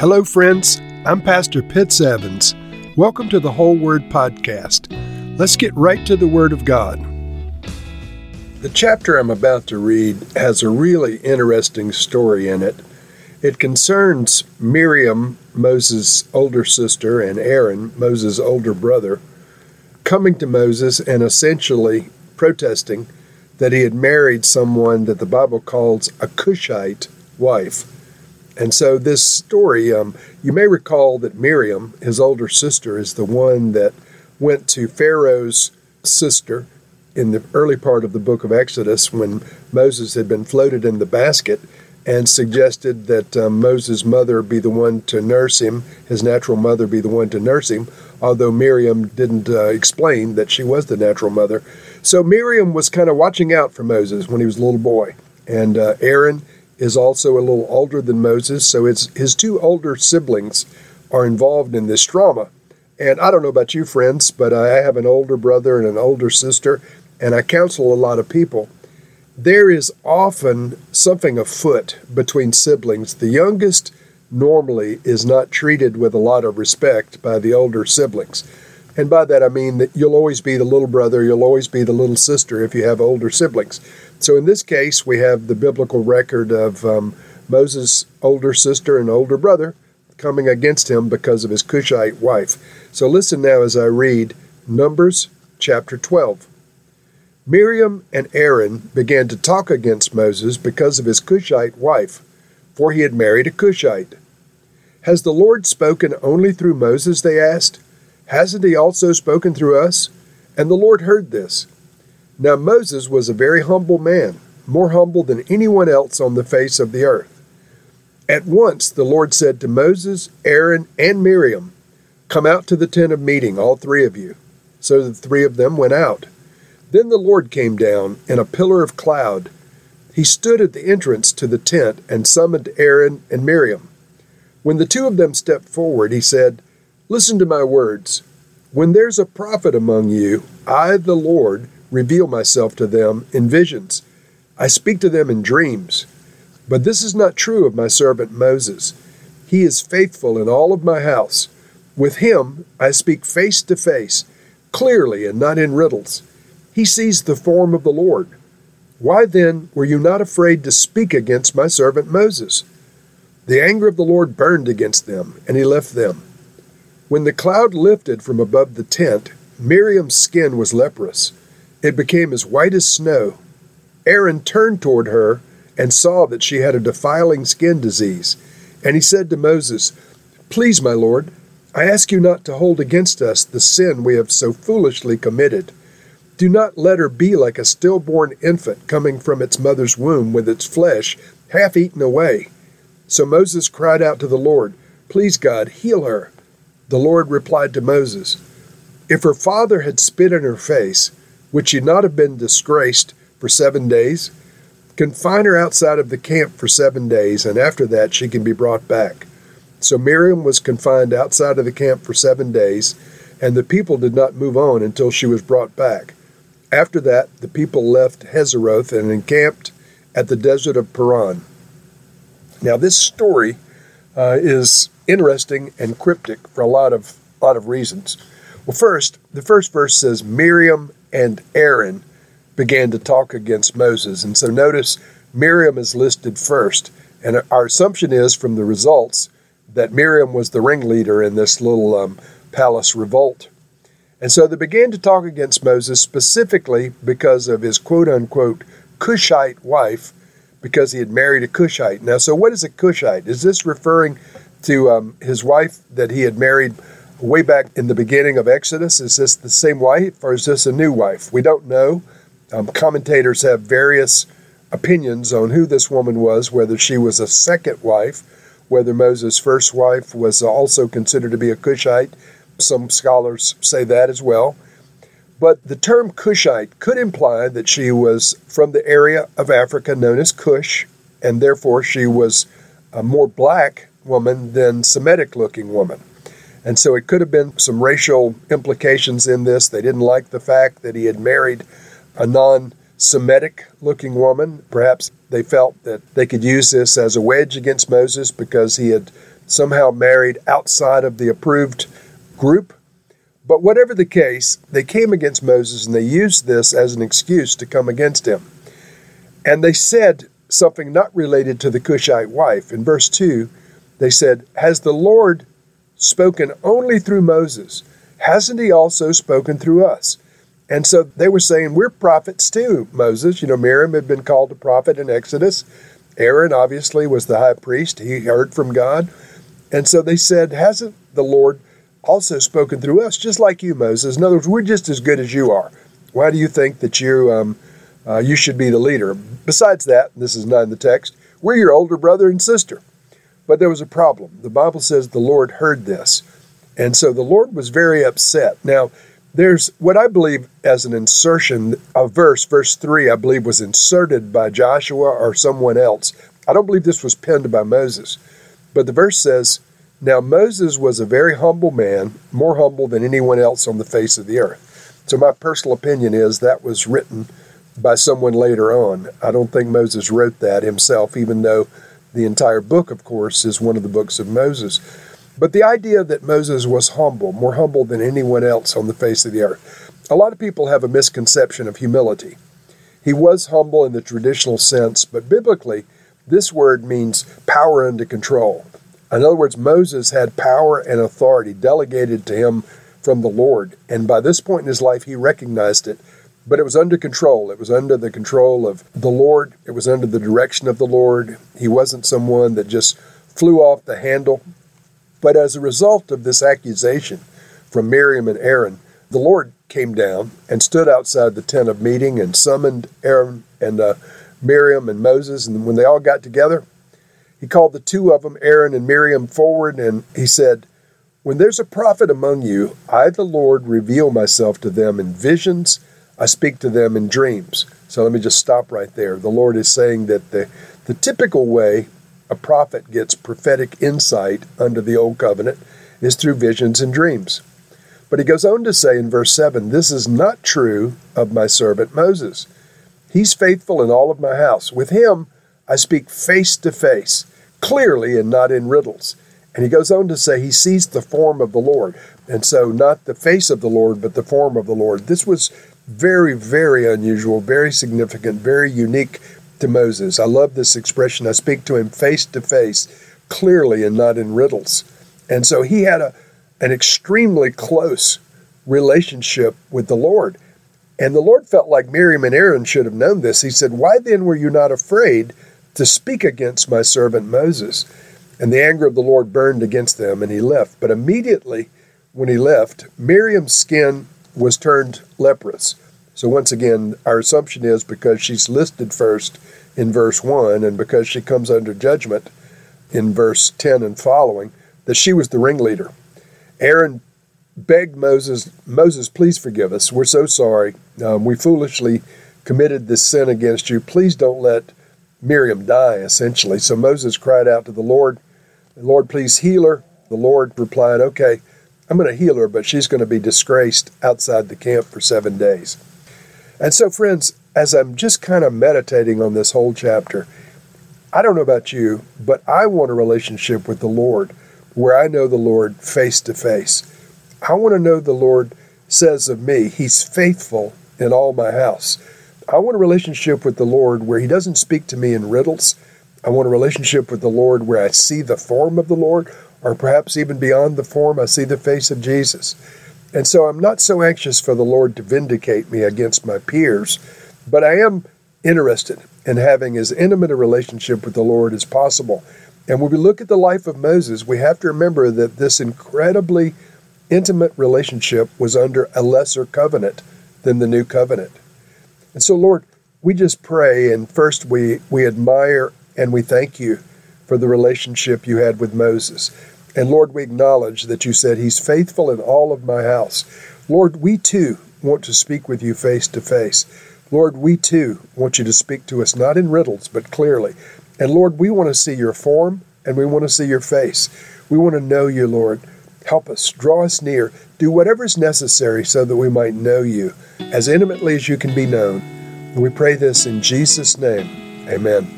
Hello, friends. I'm Pastor Pitts Evans. Welcome to the Whole Word Podcast. Let's get right to the Word of God. The chapter I'm about to read has a really interesting story in it. It concerns Miriam, Moses' older sister, and Aaron, Moses' older brother, coming to Moses and essentially protesting that he had married someone that the Bible calls a Cushite wife. And so, this story, um, you may recall that Miriam, his older sister, is the one that went to Pharaoh's sister in the early part of the book of Exodus when Moses had been floated in the basket and suggested that um, Moses' mother be the one to nurse him, his natural mother be the one to nurse him, although Miriam didn't uh, explain that she was the natural mother. So Miriam was kind of watching out for Moses when he was a little boy. And uh, Aaron is also a little older than Moses, so it's, his two older siblings are involved in this drama. And I don't know about you, friends, but I have an older brother and an older sister, and I counsel a lot of people. There is often something afoot between siblings. The youngest normally is not treated with a lot of respect by the older siblings. And by that I mean that you'll always be the little brother, you'll always be the little sister if you have older siblings. So in this case, we have the biblical record of um, Moses' older sister and older brother coming against him because of his Cushite wife. So listen now as I read Numbers chapter 12. Miriam and Aaron began to talk against Moses because of his Cushite wife, for he had married a Cushite. Has the Lord spoken only through Moses? They asked. Hasn't he also spoken through us? And the Lord heard this. Now Moses was a very humble man, more humble than anyone else on the face of the earth. At once the Lord said to Moses, Aaron, and Miriam, Come out to the tent of meeting, all three of you. So the three of them went out. Then the Lord came down in a pillar of cloud. He stood at the entrance to the tent and summoned Aaron and Miriam. When the two of them stepped forward, he said, Listen to my words. When there's a prophet among you, I, the Lord, reveal myself to them in visions. I speak to them in dreams. But this is not true of my servant Moses. He is faithful in all of my house. With him I speak face to face, clearly and not in riddles. He sees the form of the Lord. Why then were you not afraid to speak against my servant Moses? The anger of the Lord burned against them, and he left them. When the cloud lifted from above the tent, Miriam's skin was leprous. It became as white as snow. Aaron turned toward her and saw that she had a defiling skin disease. And he said to Moses, Please, my Lord, I ask you not to hold against us the sin we have so foolishly committed. Do not let her be like a stillborn infant coming from its mother's womb with its flesh half eaten away. So Moses cried out to the Lord, Please, God, heal her. The Lord replied to Moses, If her father had spit in her face, would she not have been disgraced for seven days? Confine her outside of the camp for seven days, and after that she can be brought back. So Miriam was confined outside of the camp for seven days, and the people did not move on until she was brought back. After that, the people left Hazeroth and encamped at the desert of Paran. Now, this story uh, is interesting and cryptic for a lot of lot of reasons. Well, first, the first verse says Miriam and Aaron began to talk against Moses, and so notice Miriam is listed first, and our assumption is from the results that Miriam was the ringleader in this little um, palace revolt. And so they began to talk against Moses specifically because of his quote unquote Cushite wife, because he had married a Cushite. Now, so what is a Cushite? Is this referring to um, his wife that he had married way back in the beginning of Exodus? Is this the same wife or is this a new wife? We don't know. Um, commentators have various opinions on who this woman was, whether she was a second wife, whether Moses' first wife was also considered to be a Cushite. Some scholars say that as well. But the term Cushite could imply that she was from the area of Africa known as Cush, and therefore she was a more black woman than Semitic looking woman. And so it could have been some racial implications in this. They didn't like the fact that he had married a non Semitic looking woman. Perhaps they felt that they could use this as a wedge against Moses because he had somehow married outside of the approved group. But whatever the case, they came against Moses and they used this as an excuse to come against him. And they said something not related to the Cushite wife. In verse 2, they said, Has the Lord spoken only through Moses? Hasn't he also spoken through us? And so they were saying, We're prophets too, Moses. You know, Miriam had been called a prophet in Exodus. Aaron obviously was the high priest. He heard from God. And so they said, Hasn't the Lord also spoken through us, just like you, Moses? In other words, we're just as good as you are. Why do you think that you, um, uh, you should be the leader? Besides that, this is not in the text, we're your older brother and sister. But there was a problem. The Bible says the Lord heard this. And so the Lord was very upset. Now, there's what I believe as an insertion, a verse, verse 3, I believe was inserted by Joshua or someone else. I don't believe this was penned by Moses. But the verse says, Now Moses was a very humble man, more humble than anyone else on the face of the earth. So my personal opinion is that was written by someone later on. I don't think Moses wrote that himself, even though the entire book, of course, is one of the books of Moses. But the idea that Moses was humble, more humble than anyone else on the face of the earth. A lot of people have a misconception of humility. He was humble in the traditional sense, but biblically, this word means power under control. In other words, Moses had power and authority delegated to him from the Lord. And by this point in his life, he recognized it but it was under control. It was under the control of the Lord. It was under the direction of the Lord. He wasn't someone that just flew off the handle. But as a result of this accusation from Miriam and Aaron, the Lord came down and stood outside the tent of meeting and summoned Aaron and uh, Miriam and Moses. And when they all got together, he called the two of them, Aaron and Miriam, forward and he said, When there's a prophet among you, I, the Lord, reveal myself to them in visions I speak to them in dreams. So let me just stop right there. The Lord is saying that the, the typical way a prophet gets prophetic insight under the Old Covenant is through visions and dreams. But he goes on to say in verse 7 This is not true of my servant Moses. He's faithful in all of my house. With him, I speak face to face, clearly and not in riddles. And he goes on to say he sees the form of the Lord. And so, not the face of the Lord, but the form of the Lord. This was very, very unusual, very significant, very unique to Moses. I love this expression. I speak to him face to face, clearly and not in riddles. And so he had a, an extremely close relationship with the Lord. And the Lord felt like Miriam and Aaron should have known this. He said, Why then were you not afraid to speak against my servant Moses? And the anger of the Lord burned against them, and he left. But immediately when he left, Miriam's skin was turned leprous. So, once again, our assumption is because she's listed first in verse 1 and because she comes under judgment in verse 10 and following, that she was the ringleader. Aaron begged Moses, Moses, please forgive us. We're so sorry. Um, we foolishly committed this sin against you. Please don't let Miriam die, essentially. So Moses cried out to the Lord, Lord, please heal her. The Lord replied, Okay, I'm going to heal her, but she's going to be disgraced outside the camp for seven days. And so, friends, as I'm just kind of meditating on this whole chapter, I don't know about you, but I want a relationship with the Lord where I know the Lord face to face. I want to know the Lord says of me, He's faithful in all my house. I want a relationship with the Lord where He doesn't speak to me in riddles. I want a relationship with the Lord where I see the form of the Lord or perhaps even beyond the form, I see the face of Jesus. And so I'm not so anxious for the Lord to vindicate me against my peers, but I am interested in having as intimate a relationship with the Lord as possible. And when we look at the life of Moses, we have to remember that this incredibly intimate relationship was under a lesser covenant than the new covenant. And so, Lord, we just pray and first we, we admire and we thank you for the relationship you had with Moses. And Lord, we acknowledge that you said, He's faithful in all of my house. Lord, we too want to speak with you face to face. Lord, we too want you to speak to us not in riddles, but clearly. And Lord, we want to see your form and we want to see your face. We want to know you, Lord. Help us, draw us near, do whatever is necessary so that we might know you as intimately as you can be known. And we pray this in Jesus' name. Amen.